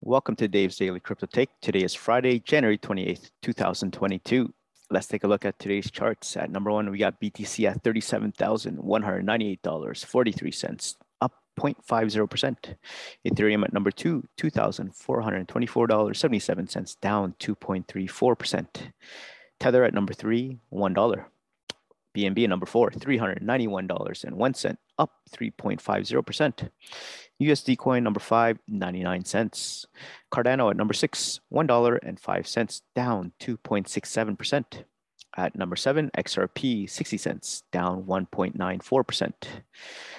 Welcome to Dave's Daily Crypto Take. Today is Friday, January 28th, 2022. Let's take a look at today's charts. At number one, we got BTC at $37,198.43, up 0.50%. Ethereum at number two, $2,424.77, down 2.34%. Tether at number three, $1. BNB at number four, $391.01, up 3.50%. USD coin number five, 99 cents. Cardano at number six, $1.05, down 2.67%. At number seven, XRP, 60 cents, down 1.94%.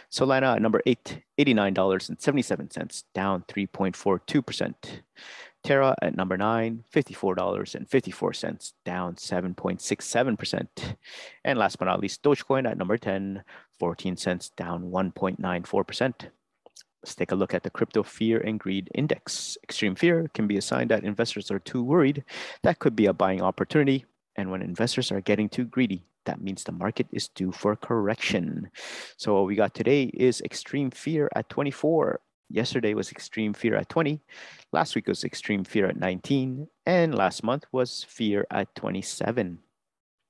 Solana at number eight, $89.77, down 3.42%. Terra at number nine, $54.54, down 7.67%. And last but not least, Dogecoin at number 10, 14 cents, down 1.94%. Let's take a look at the crypto fear and greed index. Extreme fear can be a sign that investors are too worried. That could be a buying opportunity. And when investors are getting too greedy, that means the market is due for correction. So what we got today is extreme fear at 24. Yesterday was extreme fear at 20. Last week was extreme fear at 19. And last month was fear at 27.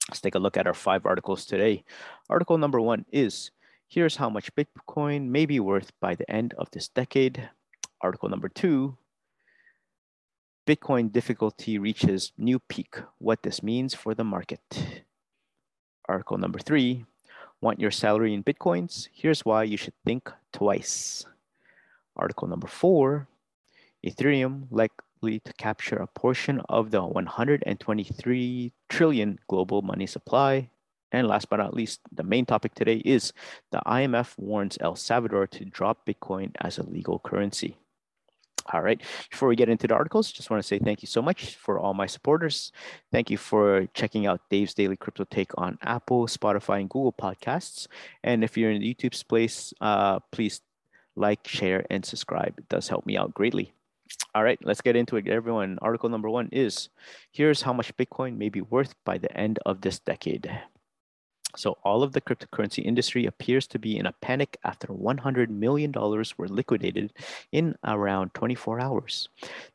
Let's take a look at our five articles today. Article number one is Here's how much Bitcoin may be worth by the end of this decade. Article number two Bitcoin difficulty reaches new peak. What this means for the market. Article number three Want your salary in Bitcoins? Here's why you should think twice. Article number four Ethereum likely to capture a portion of the 123 trillion global money supply. And last but not least, the main topic today is the IMF warns El Salvador to drop Bitcoin as a legal currency. All right. Before we get into the articles, just want to say thank you so much for all my supporters. Thank you for checking out Dave's Daily Crypto Take on Apple, Spotify, and Google Podcasts. And if you're in the YouTube space, uh, please like, share, and subscribe. It does help me out greatly. All right, let's get into it, everyone. Article number one is here's how much Bitcoin may be worth by the end of this decade. So all of the cryptocurrency industry appears to be in a panic after $100 million were liquidated in around 24 hours.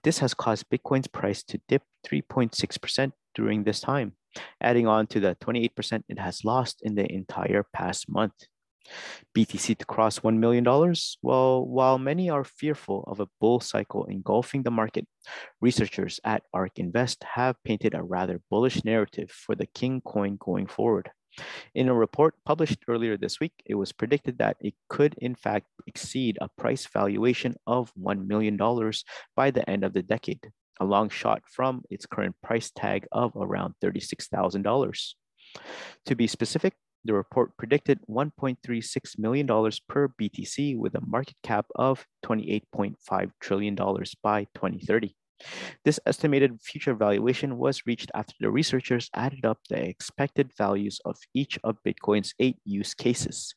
This has caused Bitcoin's price to dip 3.6% during this time, adding on to the 28% it has lost in the entire past month. BTC to cross $1 million? Well, while many are fearful of a bull cycle engulfing the market, researchers at ARK Invest have painted a rather bullish narrative for the King coin going forward. In a report published earlier this week, it was predicted that it could, in fact, exceed a price valuation of $1 million by the end of the decade, a long shot from its current price tag of around $36,000. To be specific, the report predicted $1.36 million per BTC with a market cap of $28.5 trillion by 2030. This estimated future valuation was reached after the researchers added up the expected values of each of Bitcoin's eight use cases.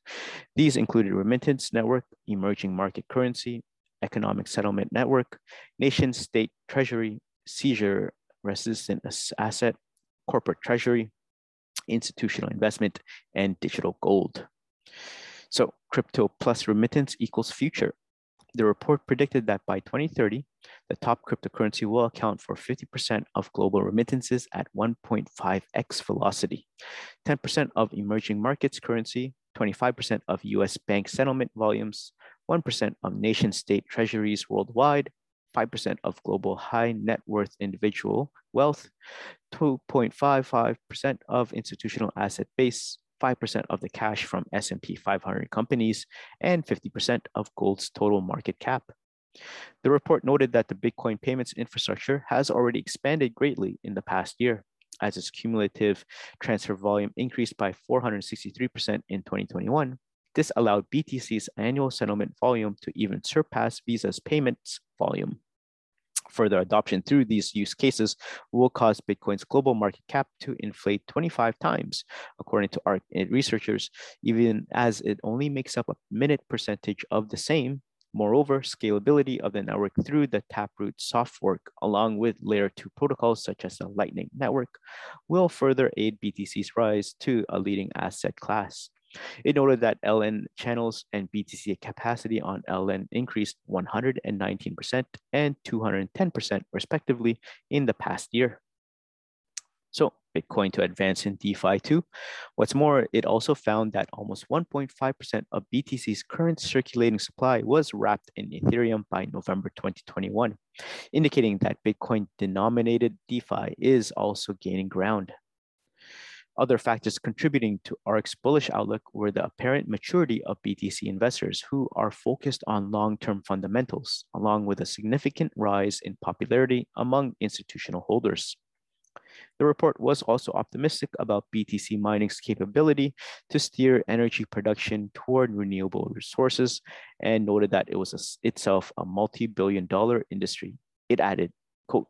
These included remittance network, emerging market currency, economic settlement network, nation state treasury, seizure resistant asset, corporate treasury, institutional investment, and digital gold. So crypto plus remittance equals future. The report predicted that by 2030, the top cryptocurrency will account for 50% of global remittances at 1.5x velocity, 10% of emerging markets currency, 25% of US bank settlement volumes, 1% of nation state treasuries worldwide, 5% of global high net worth individual wealth, 2.55% of institutional asset base, 5% of the cash from S&P 500 companies, and 50% of gold's total market cap. The report noted that the Bitcoin payments infrastructure has already expanded greatly in the past year, as its cumulative transfer volume increased by 463% in 2021. This allowed BTC's annual settlement volume to even surpass Visa's payments volume. Further adoption through these use cases will cause Bitcoin's global market cap to inflate 25 times, according to ARK researchers, even as it only makes up a minute percentage of the same. Moreover, scalability of the network through the Taproot soft fork, along with layer 2 protocols such as the Lightning Network, will further aid BTC's rise to a leading asset class. It noted that LN channels and BTC capacity on LN increased 119% and 210% respectively in the past year. So Bitcoin to advance in DeFi too. What's more, it also found that almost 1.5% of BTC's current circulating supply was wrapped in Ethereum by November 2021, indicating that Bitcoin denominated DeFi is also gaining ground. Other factors contributing to ARK's bullish outlook were the apparent maturity of BTC investors who are focused on long-term fundamentals, along with a significant rise in popularity among institutional holders. The report was also optimistic about BTC mining's capability to steer energy production toward renewable resources and noted that it was a, itself a multi-billion dollar industry. It added, quote,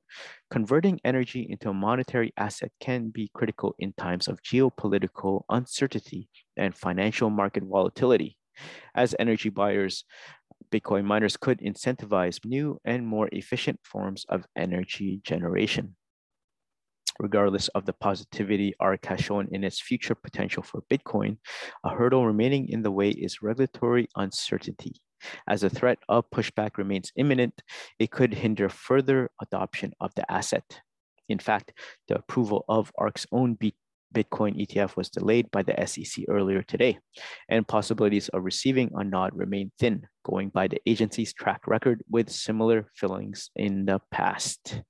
converting energy into a monetary asset can be critical in times of geopolitical uncertainty and financial market volatility. As energy buyers, Bitcoin miners could incentivize new and more efficient forms of energy generation. Regardless of the positivity ARK has shown in its future potential for Bitcoin, a hurdle remaining in the way is regulatory uncertainty. As the threat of pushback remains imminent, it could hinder further adoption of the asset. In fact, the approval of ARK's own Bitcoin ETF was delayed by the SEC earlier today, and possibilities of receiving a nod remain thin, going by the agency's track record with similar fillings in the past.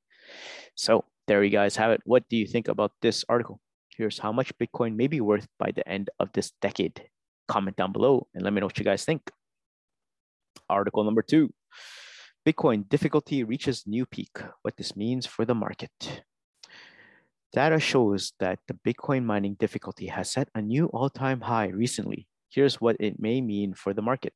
So there you guys have it. What do you think about this article? Here's how much Bitcoin may be worth by the end of this decade. Comment down below and let me know what you guys think. Article number two, Bitcoin difficulty reaches new peak, what this means for the market. Data shows that the Bitcoin mining difficulty has set a new all-time high recently. Here's what it may mean for the market.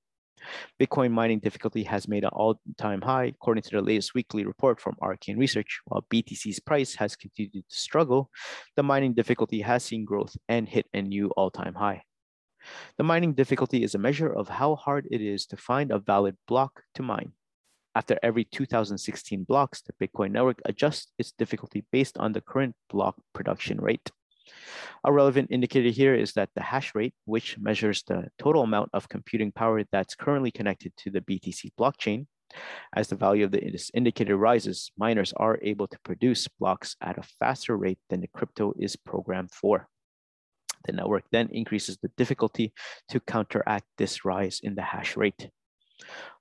Bitcoin mining difficulty has made an all-time high, according to the latest weekly report from Arcane Research. While BTC's price has continued to struggle, the mining difficulty has seen growth and hit a new all-time high. The mining difficulty is a measure of how hard it is to find a valid block to mine. After every 2016 blocks, the Bitcoin network adjusts its difficulty based on the current block production rate. A relevant indicator here is that the hash rate, which measures the total amount of computing power that's currently connected to the BTC blockchain, as the value of this indicator rises, miners are able to produce blocks at a faster rate than the crypto is programmed for. The network then increases the difficulty to counteract this rise in the hash rate.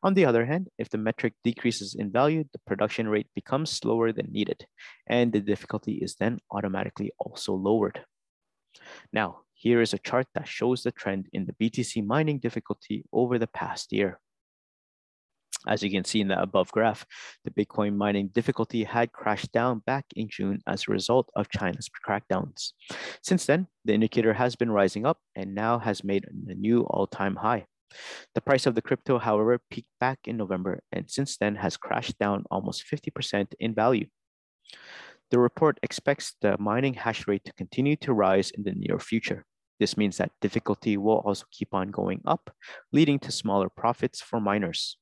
On the other hand, if the metric decreases in value, the production rate becomes slower than needed, and the difficulty is then automatically also lowered. Now, here is a chart that shows the trend in the BTC mining difficulty over the past year. As you can see in the above graph, the Bitcoin mining difficulty had crashed down back in June as a result of China's crackdowns. Since then, the indicator has been rising up and now has made a new all-time high. The price of the crypto, however, peaked back in November and since then has crashed down almost 50% in value. The report expects the mining hash rate to continue to rise in the near future. This means that difficulty will also keep on going up, leading to smaller profits for miners.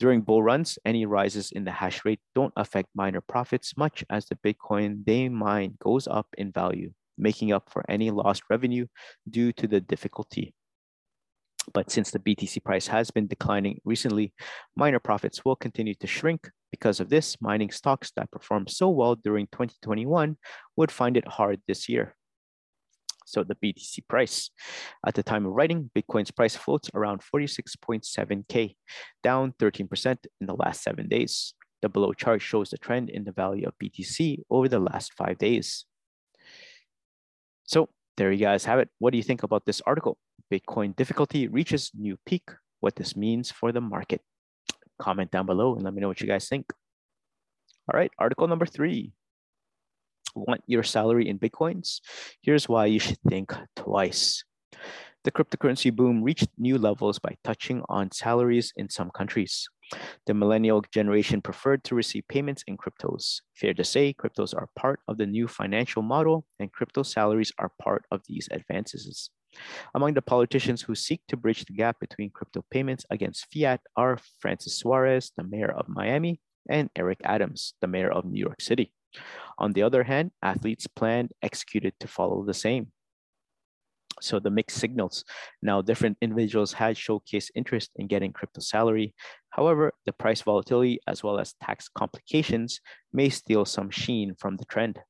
During bull runs, any rises in the hash rate don't affect miner profits much as the Bitcoin they mine goes up in value, making up for any lost revenue due to the difficulty. But since the BTC price has been declining recently, miner profits will continue to shrink. Because of this, mining stocks that performed so well during 2021 would find it hard this year. So the BTC price. At the time of writing, Bitcoin's price floats around 46.7K, down 13% in the last seven days. The below chart shows the trend in the value of BTC over the last five days. So there you guys have it. What do you think about this article? Bitcoin difficulty reaches new peak, what this means for the market. Comment down below and let me know what you guys think. All right, article number three. Want your salary in Bitcoins? Here's why you should think twice. The cryptocurrency boom reached new levels by touching on salaries in some countries. The millennial generation preferred to receive payments in cryptos. Fair to say, cryptos are part of the new financial model, and crypto salaries are part of these advances. Among the politicians who seek to bridge the gap between crypto payments against fiat are Francis Suarez, the mayor of Miami, and Eric Adams, the mayor of New York City. On the other hand, athletes planned executed to follow the same. So the mixed signals. Now, different individuals had showcased interest in getting crypto salary. However, the price volatility as well as tax complications may steal some sheen from the trend.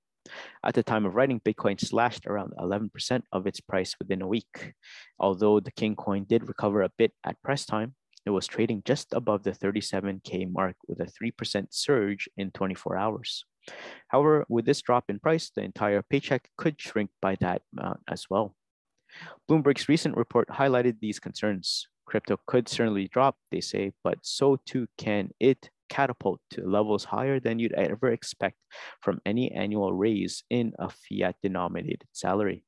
At the time of writing, Bitcoin slashed around 11% of its price within a week. Although the King coin did recover a bit at press time, it was trading just above the 37K mark with a 3% surge in 24 hours. However, with this drop in price, the entire paycheck could shrink by that amount as well. Bloomberg's recent report highlighted these concerns. Crypto could certainly drop, they say, but so too can it catapult to levels higher than you'd ever expect from any annual raise in a fiat denominated salary.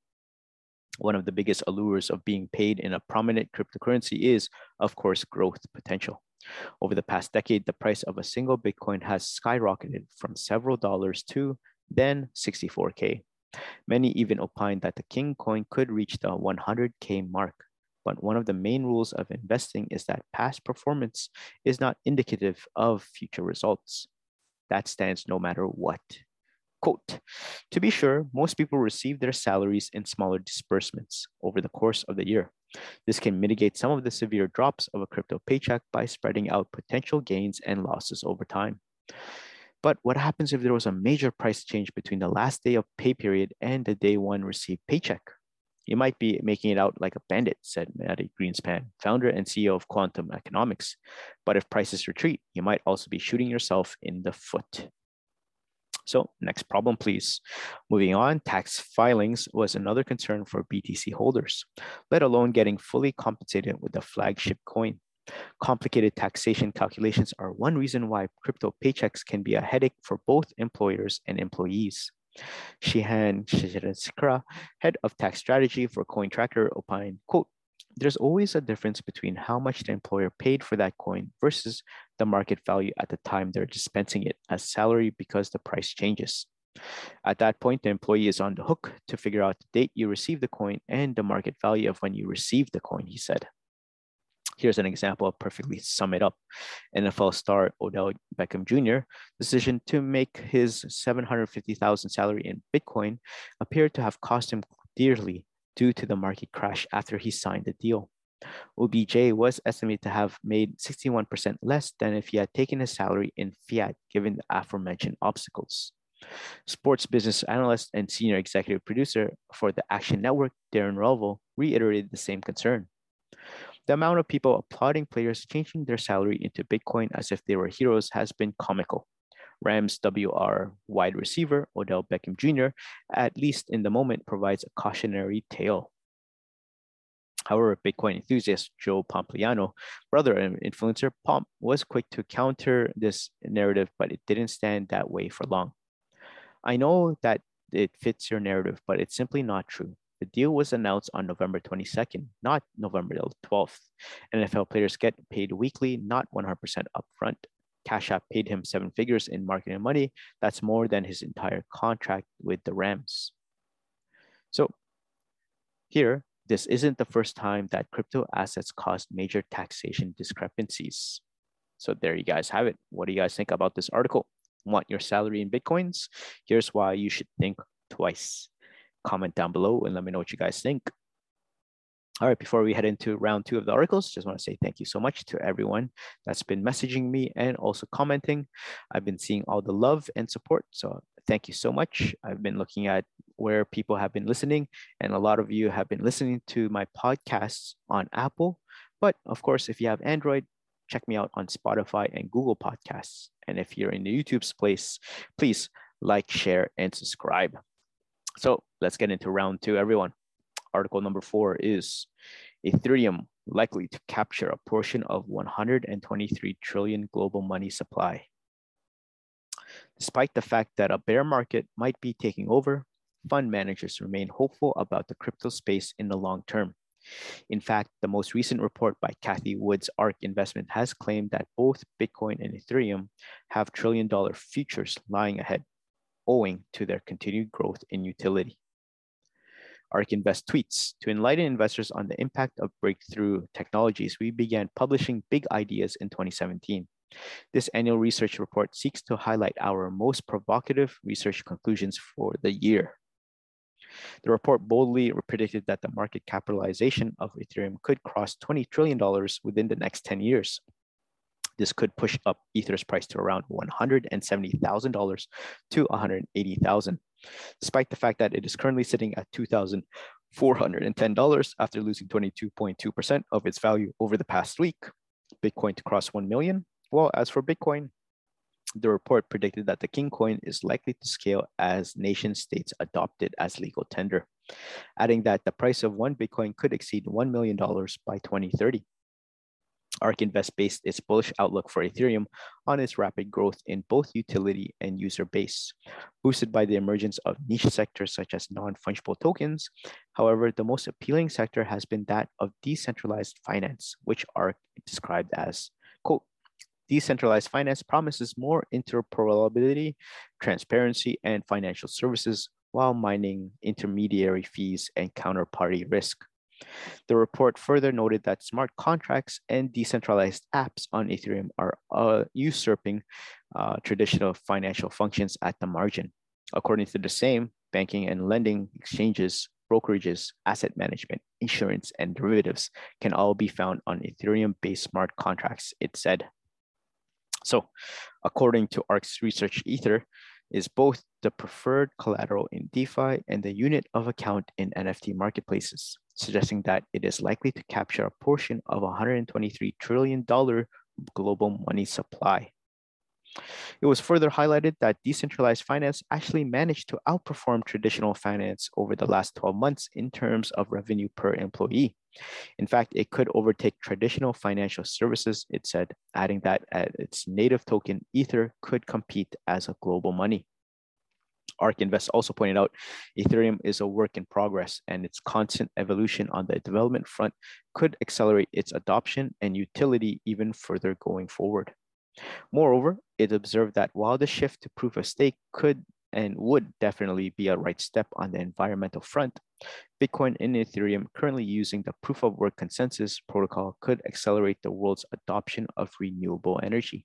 One of the biggest allures of being paid in a prominent cryptocurrency is, of course, growth potential. Over the past decade, the price of a single Bitcoin has skyrocketed from several dollars to then 64K. Many even opine that the King coin could reach the 100K mark. But one of the main rules of investing is that past performance is not indicative of future results. That stands no matter what. Quote, to be sure, most people receive their salaries in smaller disbursements over the course of the year. This can mitigate some of the severe drops of a crypto paycheck by spreading out potential gains and losses over time. But what happens if there was a major price change between the last day of pay period and the day one received paycheck? You might be making it out like a bandit, said Mati Greenspan, founder and CEO of Quantum Economics. But if prices retreat, you might also be shooting yourself in the foot. So next problem, please. Moving on, tax filings was another concern for BTC holders, let alone getting fully compensated with the flagship coin. Complicated taxation calculations are one reason why crypto paychecks can be a headache for both employers and employees. Shihan Shiranskra, head of tax strategy for CoinTracker, opined, quote, there's always a difference between how much the employer paid for that coin versus the market value at the time they're dispensing it as salary because the price changes. At that point, the employee is on the hook to figure out the date you received the coin and the market value of when you received the coin, he said. Here's an example of perfectly sum it up. NFL star Odell Beckham Jr. decision to make his 750,000 salary in Bitcoin appeared to have cost him dearly due to the market crash after he signed the deal. OBJ was estimated to have made 61% less than if he had taken his salary in fiat given the aforementioned obstacles. Sports business analyst and senior executive producer for the Action Network, Darren Rovell, reiterated the same concern. The amount of people applauding players changing their salary into Bitcoin as if they were heroes has been comical. Rams WR wide receiver Odell Beckham Jr., at least in the moment, provides a cautionary tale. However, Bitcoin enthusiast Joe Pompliano, brother and influencer Pomp, was quick to counter this narrative, but it didn't stand that way for long. I know that it fits your narrative, but it's simply not true. The deal was announced on November 22nd, not November 12th. NFL players get paid weekly, not 100% upfront. Cash App paid him seven figures in marketing money. That's more than his entire contract with the Rams. So here, this isn't the first time that crypto assets caused major taxation discrepancies. So there you guys have it. What do you guys think about this article? Want your salary in Bitcoins? Here's why you should think twice. Comment down below and let me know what you guys think. All right, before we head into round two of the articles, just want to say thank you so much to everyone that's been messaging me and also commenting. I've been seeing all the love and support. So thank you so much. I've been looking at where people have been listening, and a lot of you have been listening to my podcasts on Apple. But of course, if you have Android, check me out on Spotify and Google Podcasts. And if you're in the YouTube's place, please like, share, and subscribe. So let's get into round two, everyone article number four is Ethereum likely to capture a portion of 123 trillion global money supply. Despite the fact that a bear market might be taking over, fund managers remain hopeful about the crypto space in the long term. In fact, the most recent report by Cathie Wood's ARK Investment has claimed that both Bitcoin and Ethereum have trillion dollar futures lying ahead, owing to their continued growth in utility. ARK Invest tweets To enlighten investors on the impact of breakthrough technologies, we began publishing big ideas in 2017. This annual research report seeks to highlight our most provocative research conclusions for the year. The report boldly predicted that the market capitalization of Ethereum could cross $20 trillion within the next 10 years. This could push up Ether's price to around $170,000 to $180,000, despite the fact that it is currently sitting at $2,410 after losing 22.2% of its value over the past week. Bitcoin to cross 1 million. Well, as for Bitcoin, the report predicted that the King coin is likely to scale as nation states adopt it as legal tender, adding that the price of one Bitcoin could exceed $1 million by 2030. ARK Invest based its bullish outlook for Ethereum on its rapid growth in both utility and user base, boosted by the emergence of niche sectors such as non fungible tokens. However, the most appealing sector has been that of decentralized finance, which ARK described as, quote, Decentralized finance promises more interoperability, transparency, and financial services while mining intermediary fees and counterparty risk. The report further noted that smart contracts and decentralized apps on Ethereum are uh, usurping uh, traditional financial functions at the margin. According to the same, banking and lending exchanges, brokerages, asset management, insurance, and derivatives can all be found on Ethereum based smart contracts, it said. So, according to ARK's research, Ether is both the preferred collateral in DeFi and the unit of account in NFT marketplaces, suggesting that it is likely to capture a portion of $123 trillion global money supply. It was further highlighted that decentralized finance actually managed to outperform traditional finance over the last 12 months in terms of revenue per employee. In fact, it could overtake traditional financial services, it said, adding that its native token, Ether, could compete as a global money. ARK Invest also pointed out Ethereum is a work in progress and its constant evolution on the development front could accelerate its adoption and utility even further going forward. Moreover, it observed that while the shift to proof of stake could and would definitely be a right step on the environmental front, Bitcoin and Ethereum currently using the proof of work consensus protocol could accelerate the world's adoption of renewable energy.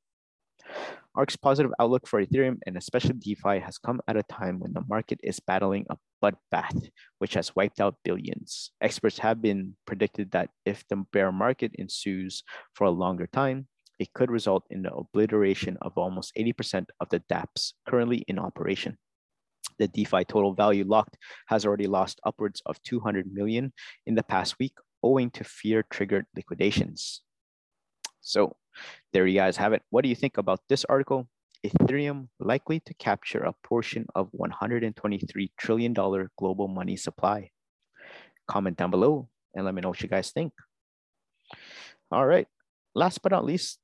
ARK's positive outlook for Ethereum and especially DeFi has come at a time when the market is battling a bloodbath, which has wiped out billions. Experts have been predicted that if the bear market ensues for a longer time, it could result in the obliteration of almost 80% of the dApps currently in operation. The DeFi total value locked has already lost upwards of 200 million in the past week owing to fear triggered liquidations. So there you guys have it. What do you think about this article? Ethereum likely to capture a portion of $123 trillion global money supply. Comment down below and let me know what you guys think. All right. Last but not least,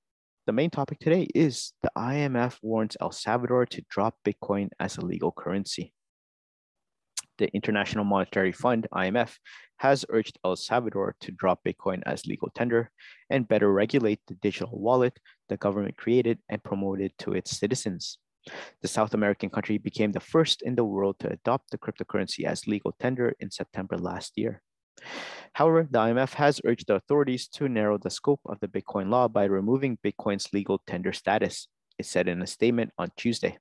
the main topic today is the IMF warns El Salvador to drop Bitcoin as a legal currency. The International Monetary Fund, IMF, has urged El Salvador to drop Bitcoin as legal tender and better regulate the digital wallet the government created and promoted to its citizens. The South American country became the first in the world to adopt the cryptocurrency as legal tender in September last year. However, the IMF has urged the authorities to narrow the scope of the Bitcoin law by removing Bitcoin's legal tender status, it said in a statement on Tuesday.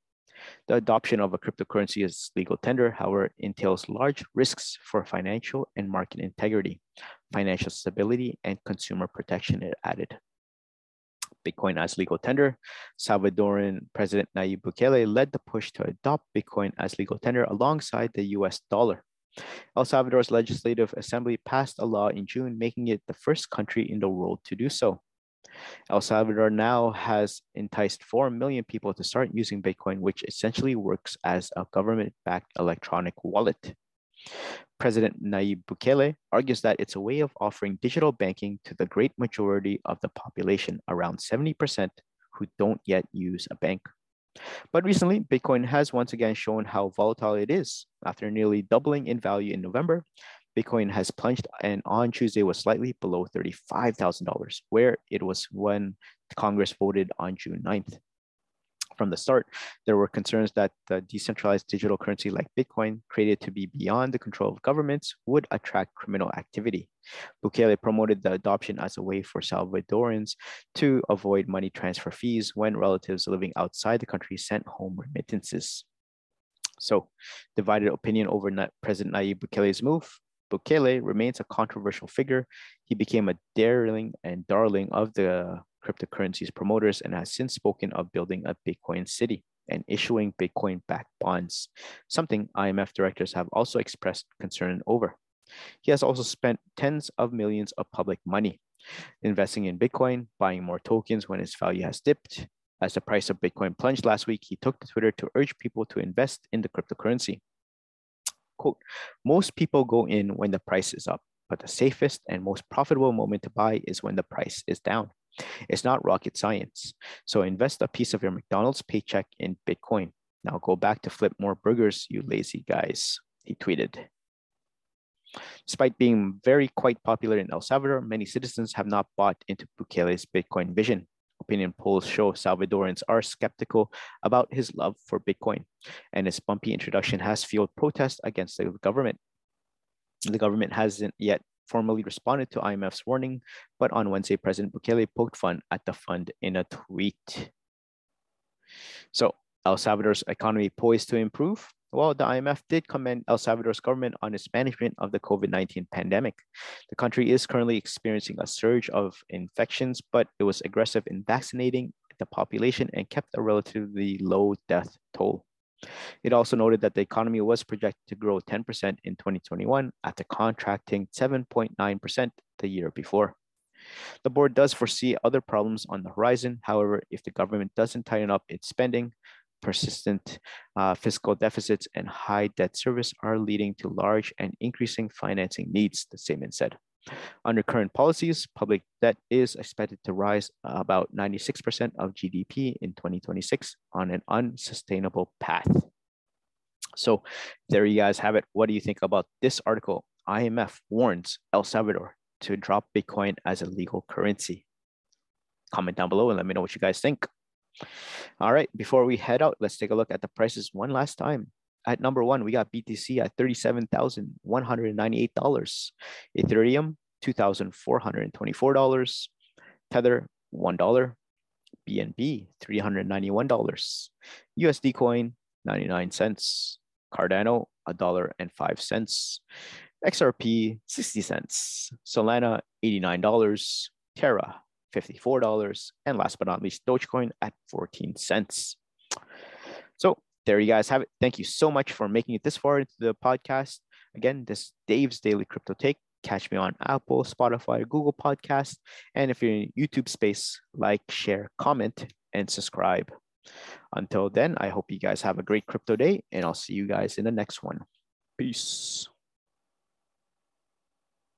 The adoption of a cryptocurrency as legal tender, however, entails large risks for financial and market integrity, financial stability, and consumer protection, it added. Bitcoin as legal tender, Salvadoran President Nayib Bukele led the push to adopt Bitcoin as legal tender alongside the US dollar. El Salvador's Legislative Assembly passed a law in June, making it the first country in the world to do so. El Salvador now has enticed 4 million people to start using Bitcoin, which essentially works as a government backed electronic wallet. President Nayib Bukele argues that it's a way of offering digital banking to the great majority of the population, around 70%, who don't yet use a bank. But recently, Bitcoin has once again shown how volatile it is. After nearly doubling in value in November, Bitcoin has plunged and on Tuesday was slightly below $35,000, where it was when Congress voted on June 9th. From the start, there were concerns that the decentralized digital currency like Bitcoin, created to be beyond the control of governments, would attract criminal activity. Bukele promoted the adoption as a way for Salvadorans to avoid money transfer fees when relatives living outside the country sent home remittances. So, divided opinion over President Nayib Bukele's move. Bukele remains a controversial figure. He became a darling and darling of the cryptocurrency's promoters and has since spoken of building a Bitcoin city and issuing Bitcoin backed bonds, something IMF directors have also expressed concern over. He has also spent tens of millions of public money investing in Bitcoin, buying more tokens when its value has dipped. As the price of Bitcoin plunged last week, he took to Twitter to urge people to invest in the cryptocurrency. Quote, most people go in when the price is up, but the safest and most profitable moment to buy is when the price is down. It's not rocket science. So invest a piece of your McDonald's paycheck in Bitcoin. Now go back to flip more burgers, you lazy guys, he tweeted. Despite being very quite popular in El Salvador, many citizens have not bought into Bukele's Bitcoin vision. Opinion polls show Salvadorans are skeptical about his love for Bitcoin, and his bumpy introduction has fueled protests against the government. The government hasn't yet formally responded to IMF's warning, but on Wednesday, President Bukele poked fun at the fund in a tweet. So El Salvador's economy poised to improve. Well, the IMF did commend El Salvador's government on its management of the COVID 19 pandemic. The country is currently experiencing a surge of infections, but it was aggressive in vaccinating the population and kept a relatively low death toll. It also noted that the economy was projected to grow 10% in 2021 after contracting 7.9% the year before. The board does foresee other problems on the horizon. However, if the government doesn't tighten up its spending, persistent uh, fiscal deficits and high debt service are leading to large and increasing financing needs, the statement said. Under current policies, public debt is expected to rise about 96% of GDP in 2026 on an unsustainable path. So there you guys have it. What do you think about this article? IMF warns El Salvador to drop Bitcoin as a legal currency. Comment down below and let me know what you guys think. All right, before we head out, let's take a look at the prices one last time. At number one, we got BTC at $37,198. Ethereum, $2,424. Tether, $1. BNB, $391. USD coin, 99 cents. Cardano, $1.05. XRP, 60 cents. Solana, $89. Terra, $54. And last but not least, Dogecoin at 14 cents. So there you guys have it. Thank you so much for making it this far into the podcast. Again, this is Dave's Daily Crypto Take. Catch me on Apple, Spotify, Google Podcast. And if you're in YouTube space, like, share, comment, and subscribe. Until then, I hope you guys have a great crypto day, and I'll see you guys in the next one. Peace.